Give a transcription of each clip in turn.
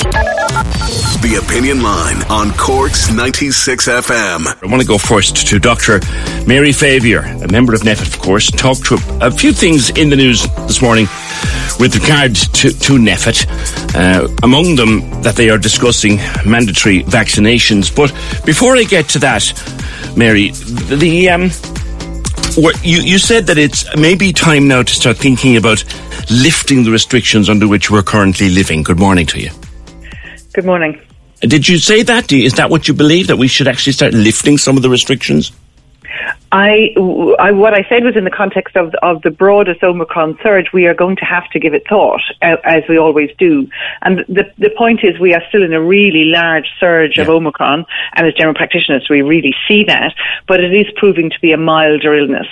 The Opinion Line on Cork's 96 FM. I want to go first to Dr. Mary Favier, a member of NPHET, of course, talk to a few things in the news this morning with regard to, to NPHET. Uh, among them, that they are discussing mandatory vaccinations. But before I get to that, Mary, the. Um, you, you said that it's maybe time now to start thinking about lifting the restrictions under which we're currently living. Good morning to you. Good morning. Did you say that? Is that what you believe that we should actually start lifting some of the restrictions? I, I, what I said was in the context of of the broadest Omicron surge, we are going to have to give it thought, as we always do. And the the point is, we are still in a really large surge yeah. of Omicron, and as general practitioners, we really see that. But it is proving to be a milder illness.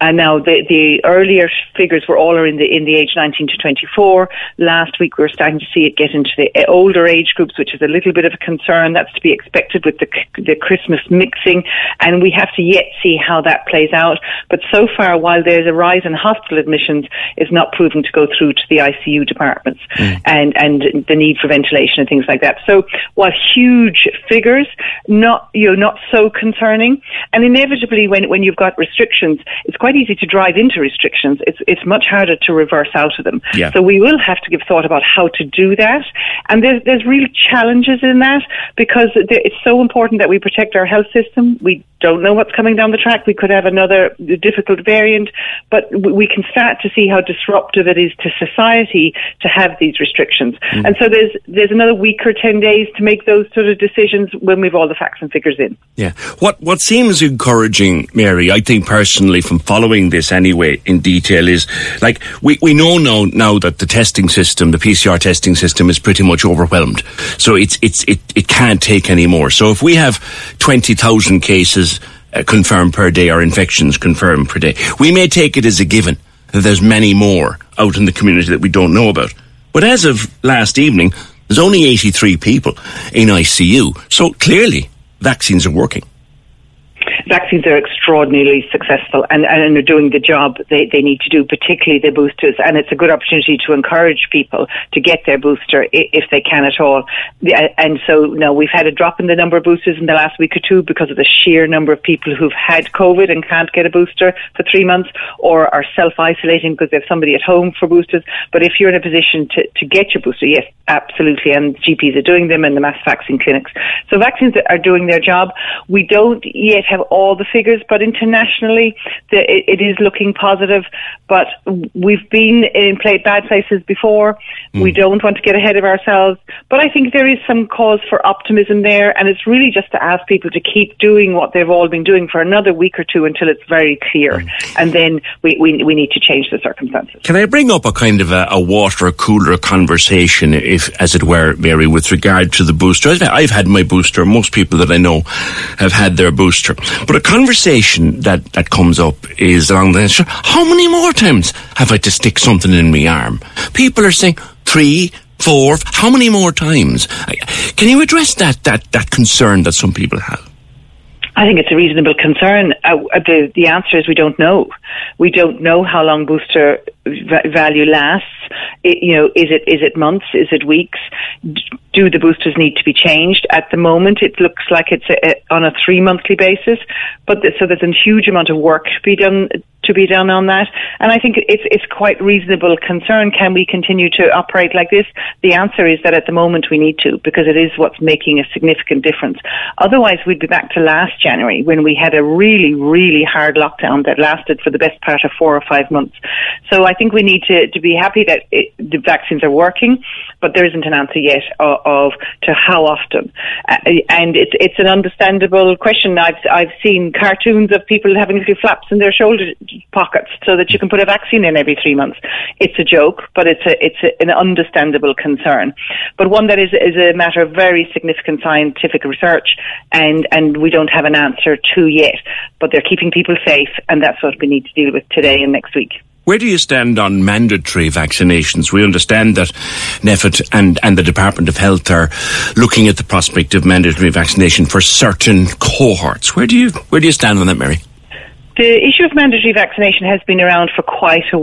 And now the the earlier figures were all are in the in the age 19 to 24. Last week we were starting to see it get into the eh, older age groups, which is a little bit of a concern. That's to be expected with the the Christmas mixing, and we have to yet see how that plays out. But so far, while there's a rise in hospital admissions, it's not proven to go through to the ICU departments mm. and, and the need for ventilation and things like that. So while huge figures, not, you know, not so concerning. And inevitably, when, when you've got restrictions, it's quite easy to drive into restrictions. It's, it's much harder to reverse out of them. Yeah. So we will have to give thought about how to do that. And there's, there's real challenges in that because it's so important that we protect our health system. We don't know what's coming down the track. We could have another difficult variant, but we can start to see how disruptive it is to society to have these restrictions. Mm. And so there's there's another week or ten days to make those sort of decisions when we've all the facts and figures in. Yeah. What what seems encouraging, Mary, I think personally from following this anyway in detail is like we, we know now now that the testing system, the PCR testing system is pretty much overwhelmed. So it's it's it, it can't take any more. So if we have twenty thousand cases uh, confirmed per day or infections confirmed per day. We may take it as a given that there's many more out in the community that we don't know about. But as of last evening, there's only 83 people in ICU. So clearly, vaccines are working vaccines are extraordinarily successful and, and are doing the job they, they need to do, particularly the boosters. And it's a good opportunity to encourage people to get their booster if they can at all. Uh, and so now we've had a drop in the number of boosters in the last week or two because of the sheer number of people who've had COVID and can't get a booster for three months or are self-isolating because they have somebody at home for boosters. But if you're in a position to, to get your booster, yes, absolutely. And GPs are doing them and the mass vaccine clinics. So vaccines are doing their job. We don't yet have all the figures, but internationally, the, it, it is looking positive. But we've been in play, bad places before. Mm. We don't want to get ahead of ourselves. But I think there is some cause for optimism there, and it's really just to ask people to keep doing what they've all been doing for another week or two until it's very clear, mm. and then we, we, we need to change the circumstances. Can I bring up a kind of a, a water cooler conversation, if as it were, Mary, with regard to the booster? I've, I've had my booster. Most people that I know have had their booster. But a conversation that, that comes up is along the sure, how many more times have I to stick something in my arm? People are saying three, four, how many more times? Can you address that, that, that concern that some people have? I think it's a reasonable concern. Uh, the the answer is we don't know. We don't know how long booster v- value lasts. It, you know, is it is it months? Is it weeks? Do the boosters need to be changed? At the moment, it looks like it's a, a, on a three monthly basis, but the, so there's a huge amount of work to be done to be done on that. And I think it's it's quite reasonable concern. Can we continue to operate like this? The answer is that at the moment we need to because it is what's making a significant difference. Otherwise, we'd be back to last January when we had a really really hard lockdown that lasted for the best part of four or five months. So I think we need to to be happy that it, the vaccines are working, but there isn't an answer yet of, of to how often. Uh, and it's it's an understandable question. I've I've seen cartoons of people having little flaps in their shoulder pockets so that you can put a vaccine in every three months. It's a joke, but it's a, it's a, an understandable concern, but one that is, is a matter of very significant scientific research and, and we don't have an answer to yet, but they're keeping people safe and that's what we need to deal with today and next week. Where do you stand on mandatory vaccinations? We understand that NPHET and, and the Department of Health are looking at the prospect of mandatory vaccination for certain cohorts. Where do you where do you stand on that, Mary? The issue of mandatory vaccination has been around for quite a,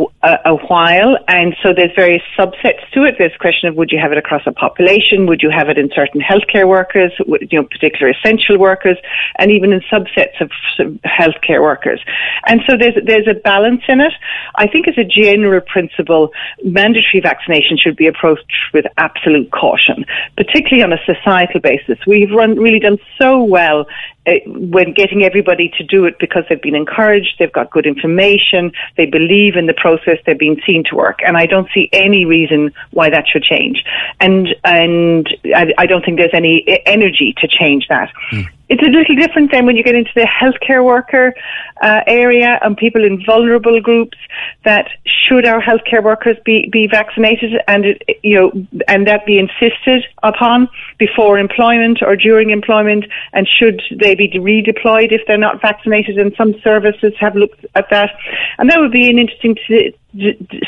a, while, and so there's various subsets to it. There's a question of would you have it across a population? Would you have it in certain healthcare workers, you know, particular essential workers, and even in subsets of healthcare workers? And so there's there's a balance in it. I think, as a general principle, mandatory vaccination should be approached with absolute caution, particularly on a societal basis. We've run really done so well when getting everybody to do it because they've been encouraged, they've got good information, they believe in the process, they're being seen to work, and I don't see any reason why that should change. And and I, I don't think there's any energy to change that. Mm. It's a little different then when you get into the healthcare worker uh, area and people in vulnerable groups. That should our healthcare workers be, be vaccinated and it, you know and that be insisted upon before employment or during employment, and should they be redeployed if they're not vaccinated? And some services have looked at that, and that would be an interesting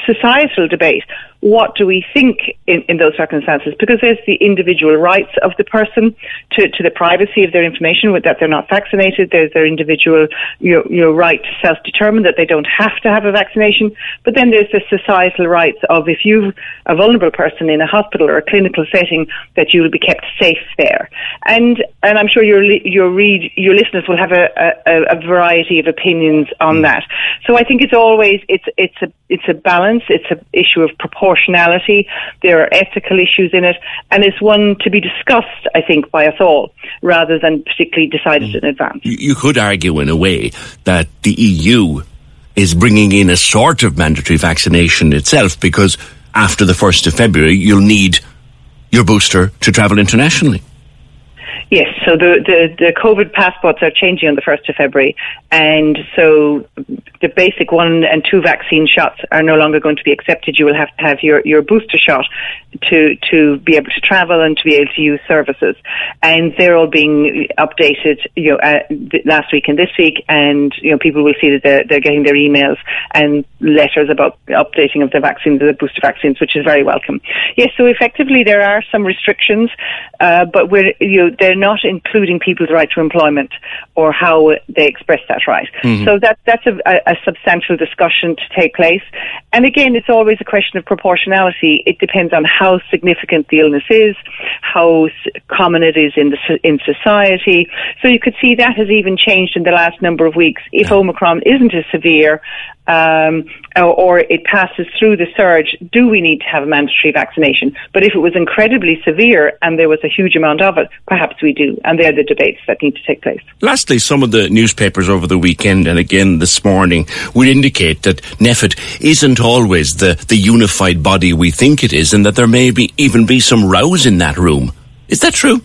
societal debate. What do we think in, in those circumstances? Because there's the individual rights of the person to, to the privacy of their information with that they're not vaccinated. There's their individual your, your right to self-determine that they don't have to have a vaccination. But then there's the societal rights of if you're a vulnerable person in a hospital or a clinical setting that you will be kept safe there. And and I'm sure your your read your listeners will have a, a, a variety of opinions on mm. that. So I think it's always it's it's a it's a balance. It's an issue of proportionality. There are ethical issues in it, and it's one to be discussed, I think, by us all, rather than particularly decided mm. in advance. You could argue, in a way, that the EU is bringing in a sort of mandatory vaccination itself, because after the first of February, you'll need your booster to travel internationally. Yes, so the, the, the COVID passports are changing on the 1st of February, and so the basic one and two vaccine shots are no longer going to be accepted. You will have to have your, your booster shot to, to be able to travel and to be able to use services. And they're all being updated, you know, uh, last week and this week, and, you know, people will see that they're, they're getting their emails and letters about updating of the vaccines, the booster vaccines, which is very welcome. Yes, so effectively there are some restrictions, uh, but we're, you know, they're not including people's right to employment or how they express that right. Mm-hmm. So that that's a, a, substantial discussion to take place. And again, it's always a question of proportionality. It depends on how significant the illness is, how common it is in the in society. So you could see that has even changed in the last number of weeks. If Omicron isn't as severe um, or, it passes through the surge, do we need to have a mandatory vaccination? But if it was incredibly severe and there was a huge amount of it, perhaps we do. And they're the debates that need to take place. Lastly, some of the newspapers over the weekend and again this morning would indicate that NPHET isn't always the, the unified body we think it is and that there may be, even be some rows in that room. Is that true?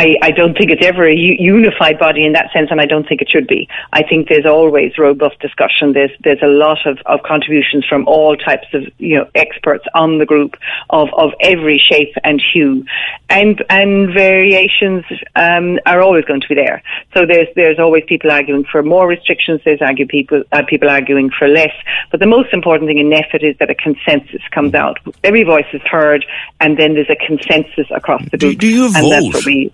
I, I don't think it's ever a unified body in that sense, and I don't think it should be. I think there's always robust discussion. There's there's a lot of, of contributions from all types of you know experts on the group of, of every shape and hue, and and variations um, are always going to be there. So there's there's always people arguing for more restrictions. There's argue people uh, people arguing for less. But the most important thing in NPHET is that a consensus comes out. Every voice is heard, and then there's a consensus across the group. Do, do you vote?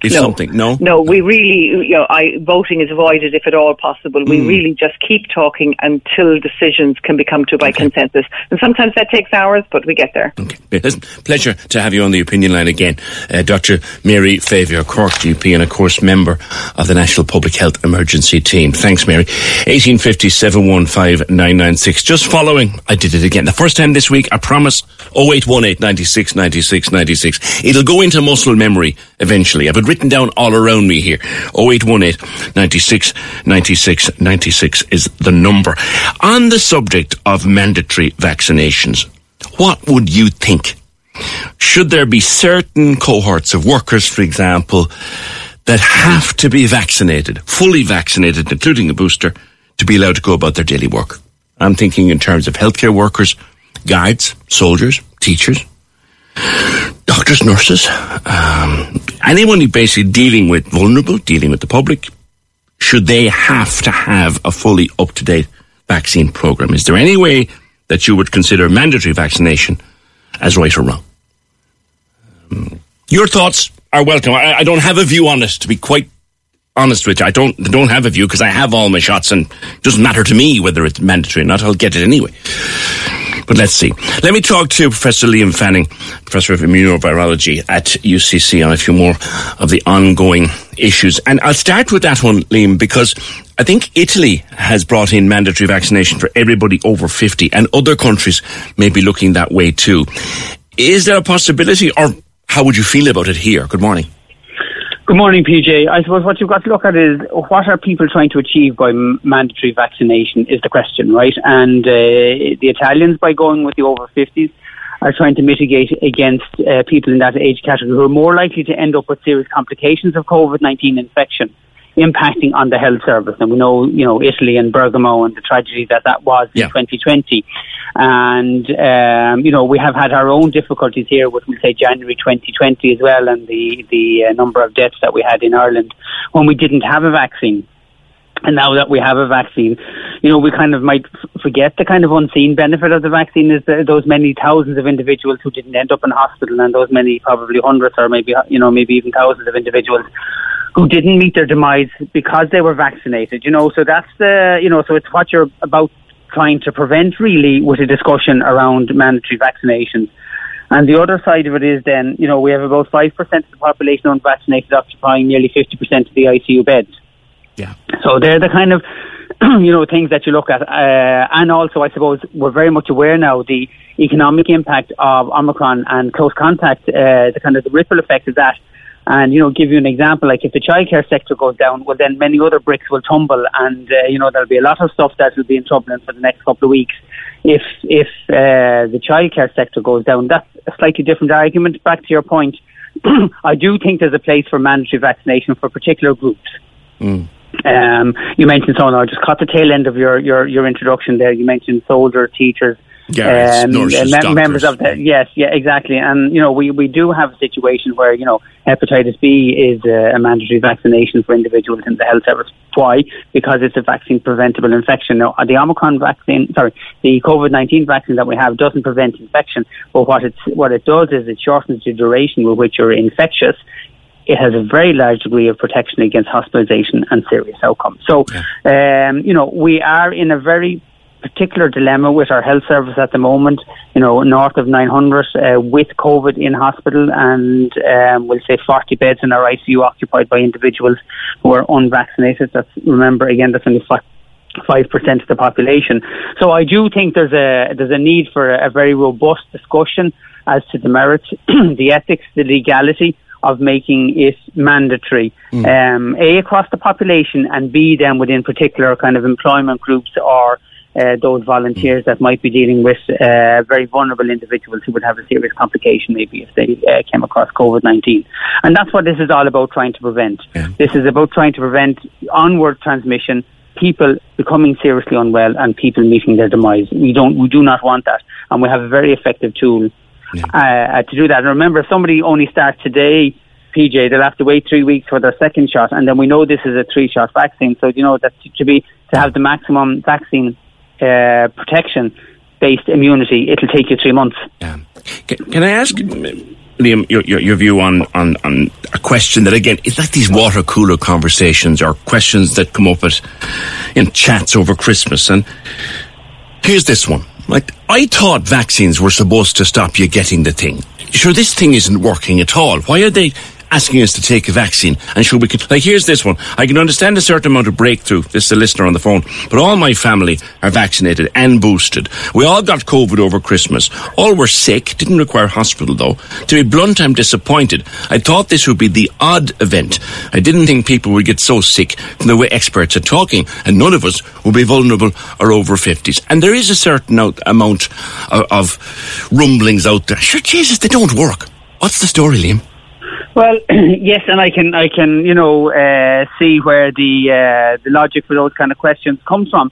If no, something, no, no, we really, you know, I, voting is avoided if at all possible. We mm. really just keep talking until decisions can be come to by okay. consensus, and sometimes that takes hours, but we get there. Okay, Listen, pleasure to have you on the opinion line again, uh, Dr. Mary Favier, Cork GP, and of course member of the National Public Health Emergency Team. Thanks, Mary. Eighteen fifty seven one five nine nine six. Just following, I did it again. The first time this week, I promise. Oh eight one eight ninety six ninety six ninety six. It'll go into muscle memory eventually. I would written down all around me here. 0818 96 96 96 is the number. On the subject of mandatory vaccinations, what would you think? Should there be certain cohorts of workers, for example, that have to be vaccinated, fully vaccinated, including a booster, to be allowed to go about their daily work. I'm thinking in terms of healthcare workers, guides, soldiers, teachers, doctors, nurses, um, anyone basically dealing with vulnerable, dealing with the public, should they have to have a fully up to date vaccine program? Is there any way that you would consider mandatory vaccination as right or wrong? Um, your thoughts are welcome. I, I, don't have a view on this, to be quite honest with you. I don't don't have a view because I have all my shots, and it doesn't matter to me whether it's mandatory or not. I'll get it anyway. But let's see. Let me talk to Professor Liam Fanning, Professor of Immunovirology at UCC, on a few more of the ongoing issues. And I'll start with that one, Liam, because I think Italy has brought in mandatory vaccination for everybody over 50, and other countries may be looking that way too. Is there a possibility, or how would you feel about it here? Good morning. Good morning, PJ. I suppose what you've got to look at is what are people trying to achieve by mandatory vaccination is the question, right? And uh, the Italians, by going with the over 50s, are trying to mitigate against uh, people in that age category who are more likely to end up with serious complications of COVID 19 infection impacting on the health service. And we know, you know, Italy and Bergamo and the tragedy that that was yeah. in 2020. And, um, you know, we have had our own difficulties here with, we'll say, January 2020 as well, and the, the uh, number of deaths that we had in Ireland when we didn't have a vaccine. And now that we have a vaccine, you know, we kind of might f- forget the kind of unseen benefit of the vaccine is the, those many thousands of individuals who didn't end up in hospital and those many probably hundreds or maybe, you know, maybe even thousands of individuals who didn't meet their demise because they were vaccinated, you know, so that's the, you know, so it's what you're about trying to prevent really with a discussion around mandatory vaccinations. And the other side of it is then, you know, we have about 5% of the population unvaccinated occupying nearly 50% of the ICU beds. Yeah. So they're the kind of, you know, things that you look at. Uh, and also, I suppose, we're very much aware now the economic impact of Omicron and close contact, uh, the kind of the ripple effect of that and, you know, give you an example, like if the childcare sector goes down, well, then many other bricks will tumble and, uh, you know, there'll be a lot of stuff that will be in trouble for the next couple of weeks. If, if, uh, the childcare sector goes down, that's a slightly different argument. Back to your point, I do think there's a place for mandatory vaccination for particular groups. Mm. Um, you mentioned someone, I just caught the tail end of your, your, your introduction there. You mentioned soldiers, teachers, um, nurses, mem- members of the yes, yeah, exactly. And you know, we, we do have a situation where you know hepatitis B is a, a mandatory vaccination for individuals in the health service. Why? Because it's a vaccine preventable infection. Now, the Omicron vaccine, sorry, the COVID nineteen vaccine that we have doesn't prevent infection, but what it's what it does is it shortens the duration with which you're infectious it has a very large degree of protection against hospitalization and serious outcomes. So, yeah. um, you know, we are in a very particular dilemma with our health service at the moment. You know, north of 900 uh, with COVID in hospital, and um, we'll say 40 beds in our ICU occupied by individuals who are unvaccinated. That's remember again, that's only five percent of the population. So I do think there's a there's a need for a, a very robust discussion as to the merits, the ethics, the legality of making it mandatory, mm. um, a across the population, and b then within particular kind of employment groups or uh, those volunteers that might be dealing with uh, very vulnerable individuals who would have a serious complication maybe if they uh, came across COVID-19. And that's what this is all about trying to prevent. Yeah. This is about trying to prevent onward transmission, people becoming seriously unwell and people meeting their demise. We don't, we do not want that. And we have a very effective tool yeah. Uh, to do that. And remember, if somebody only starts today, PJ, they'll have to wait three weeks for their second shot, and then we know this is a three-shot vaccine. So you know that to be to have the maximum vaccine uh, protection based immunity, it'll take you three months. Yeah. Can, can I ask, Liam, your, your, your, view on, on, on a question that, again, is like these water cooler conversations or questions that come up at, in chats over Christmas. And here's this one. Like, I thought vaccines were supposed to stop you getting the thing. Sure, this thing isn't working at all. Why are they asking us to take a vaccine. And should we, like, here's this one. I can understand a certain amount of breakthrough. This is a listener on the phone. But all my family are vaccinated and boosted. We all got COVID over Christmas. All were sick, didn't require hospital though. To be blunt, I'm disappointed. I thought this would be the odd event. I didn't think people would get so sick from the way experts are talking, and none of us will be vulnerable or over 50s. And there is a certain amount of, of rumblings out there. Sure, Jesus, they don't work. What's the story, Liam? Well, yes, and I can, I can, you know, uh, see where the uh, the logic for those kind of questions comes from.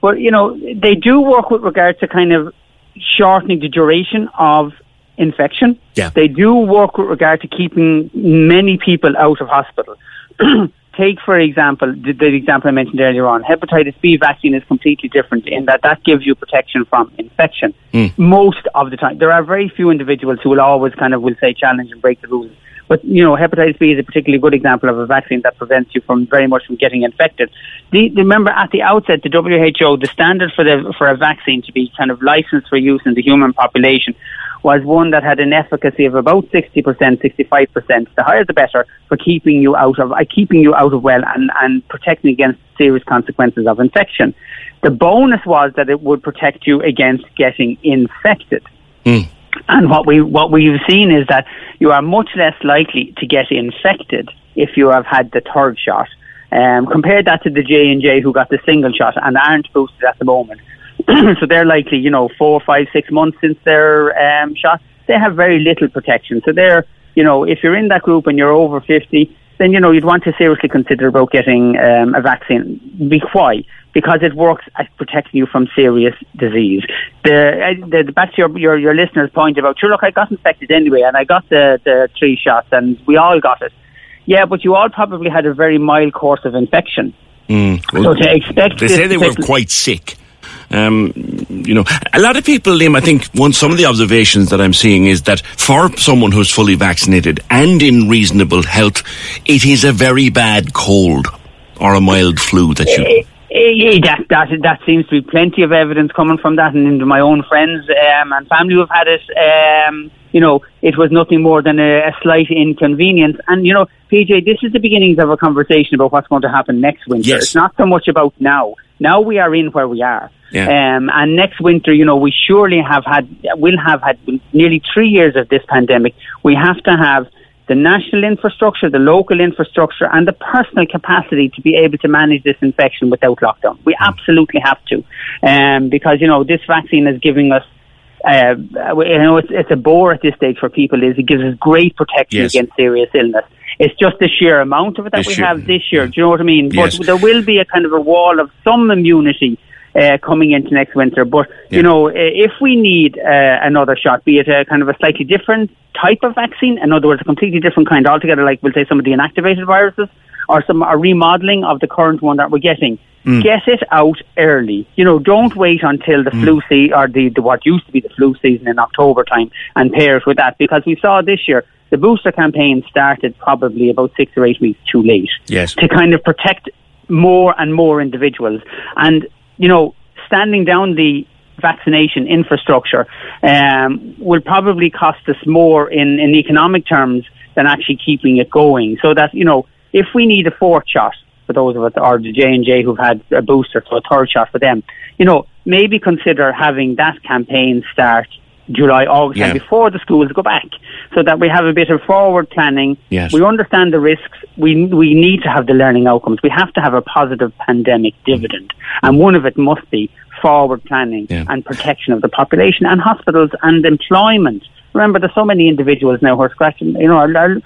But you know, they do work with regard to kind of shortening the duration of infection. Yeah. They do work with regard to keeping many people out of hospital. Take, for example, the, the, example I mentioned earlier on. Hepatitis B vaccine is completely different in that that gives you protection from infection. Mm. Most of the time. There are very few individuals who will always kind of will say challenge and break the rules. But, you know, hepatitis B is a particularly good example of a vaccine that prevents you from very much from getting infected. The, remember, at the outset, the WHO, the standard for, the, for a vaccine to be kind of licensed for use in the human population was one that had an efficacy of about 60%, 65%. The higher the better for keeping you out of, uh, keeping you out of well and, and protecting against serious consequences of infection. The bonus was that it would protect you against getting infected. Mm. And what we what we've seen is that you are much less likely to get infected if you have had the third shot. Um, compare that to the J and J who got the single shot and aren't boosted at the moment. so they're likely, you know, four, five, six months since their um, shot. They have very little protection. So they're, you know, if you're in that group and you're over 50, then, you know, you'd want to seriously consider about getting um, a vaccine. Why? Because it works at protecting you from serious disease. The, uh, the, the back to your, your, your listener's point about, sure, look, I got infected anyway, and I got the, the three shots, and we all got it. Yeah, but you all probably had a very mild course of infection. Mm. Well, so to expect they say they were quite sick. Um, you know, a lot of people, Liam, I think one, some of the observations that I'm seeing is that for someone who's fully vaccinated and in reasonable health, it is a very bad cold or a mild flu that you. Eh, eh, that, that that seems to be plenty of evidence coming from that, and into my own friends um, and family who've had it. Um, you know, it was nothing more than a, a, slight inconvenience. And you know, PJ, this is the beginnings of a conversation about what's going to happen next winter. Yes. It's not so much about now. Now we are in where we are. Yeah. Um, and next winter, you know, we surely have had, will have had nearly three years of this pandemic. We have to have the national infrastructure, the local infrastructure, and the personal capacity to be able to manage this infection without lockdown. We mm. absolutely have to, um, because you know this vaccine is giving us. Uh, you know, it's, it's a bore at this stage for people. Is it gives us great protection Yes. against serious illness. It's just the sheer amount of it that The we sheer- have this year. Do you know what I mean? Yes. But there will be a kind of a wall of some immunity uh, coming into next winter. But Yeah. you know, uh, if we need uh, another shot, be it a kind of a slightly different type of vaccine, in other words, a completely different kind altogether, like we'll say some of the inactivated viruses, or some a remodeling of the current one that we're getting. Mm. Get it out early. You know, don't wait until the flu season or the, the what used to be the flu season in October time and pair it with that because we saw this year the booster campaign started probably about six or eight weeks too late Yes. to kind of protect more and more individuals. And, you know, standing down the vaccination infrastructure um, will probably cost us more in, in economic terms than actually keeping it going. So that, you know, if we need a fourth shot for those of us, or the J&J who've had a booster, so a third shot for them, you know, maybe consider having that campaign start July, August, Yeah. and before the schools go back, so that we have a bit of forward planning. Yes. We understand the risks. We we need to have the learning outcomes. We have to have a positive pandemic dividend, mm. and one of it must be forward planning Yeah. and protection of the population and hospitals and employment. Remember, there's so many individuals now who are scratching, you know, are, are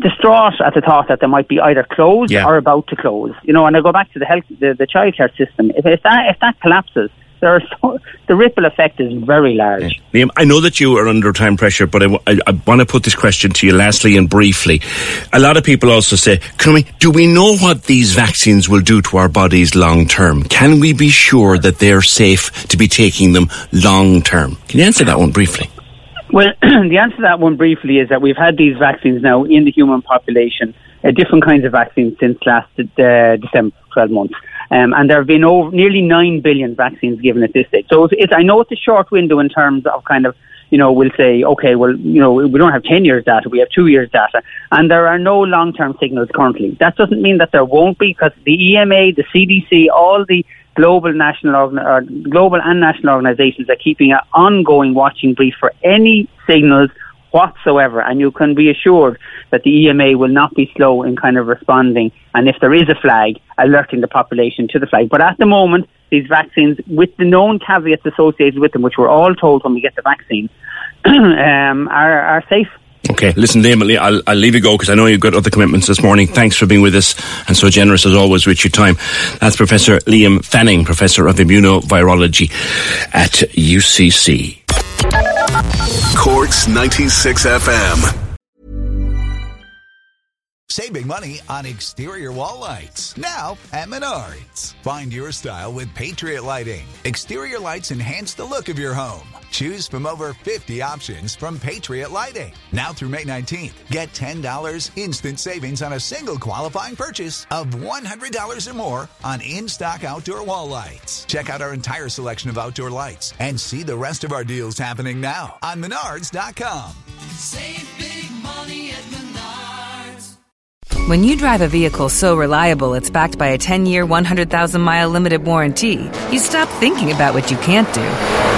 distraught at the thought that they might be either closed Yeah. or about to close. You know, and I go back to the health, the, the childcare system. If, if that if that collapses, there are so, the ripple effect is very large. Liam, I know that you are under time pressure, but I, want to put this question to you lastly and briefly. A lot of people also say, can we, do we know what these vaccines will do to our bodies long term? Can we be sure that they're safe to be taking them long term? Can you answer that one briefly? Well, the answer to that one briefly is that we've had these vaccines now in the human population, uh, different kinds of vaccines since last uh, December, 12 months. Um, and there have been over nearly 9 billion vaccines given at this stage. So it's, it's, I know it's a short window in terms of kind of, you know, we'll say, okay, well, you know, we don't have 10 years data, we have two years data. And there are no long-term signals currently. That doesn't mean that there won't be because the EMA, the CDC, all the global national or global and national organizations are keeping an ongoing watching brief for any signals whatsoever and you can be assured that the EMA will not be slow in kind of responding and if there is a flag alerting the population to the flag but at the moment these vaccines with the known caveats associated with them which we're all told when we get the vaccine um, are, are safe Okay, listen, Liam, I'll, I'll leave you go because I know you've got other commitments this morning. Thanks for being with us and so generous as always with your time. That's Professor Liam Fanning, Professor of Immunovirology at UCC. Cork's 96 FM. Saving money on exterior wall lights. Now at Menards. Find your style with Patriot Lighting. Exterior lights enhance the look of your home. Choose from over 50 options from Patriot Lighting. Now through May 19th, get $10 instant savings on a single qualifying purchase of $100 or more on in stock outdoor wall lights. Check out our entire selection of outdoor lights and see the rest of our deals happening now on Menards.com. Save big money at Menards. When you drive a vehicle so reliable it's backed by a 10 year, 100,000 mile limited warranty, you stop thinking about what you can't do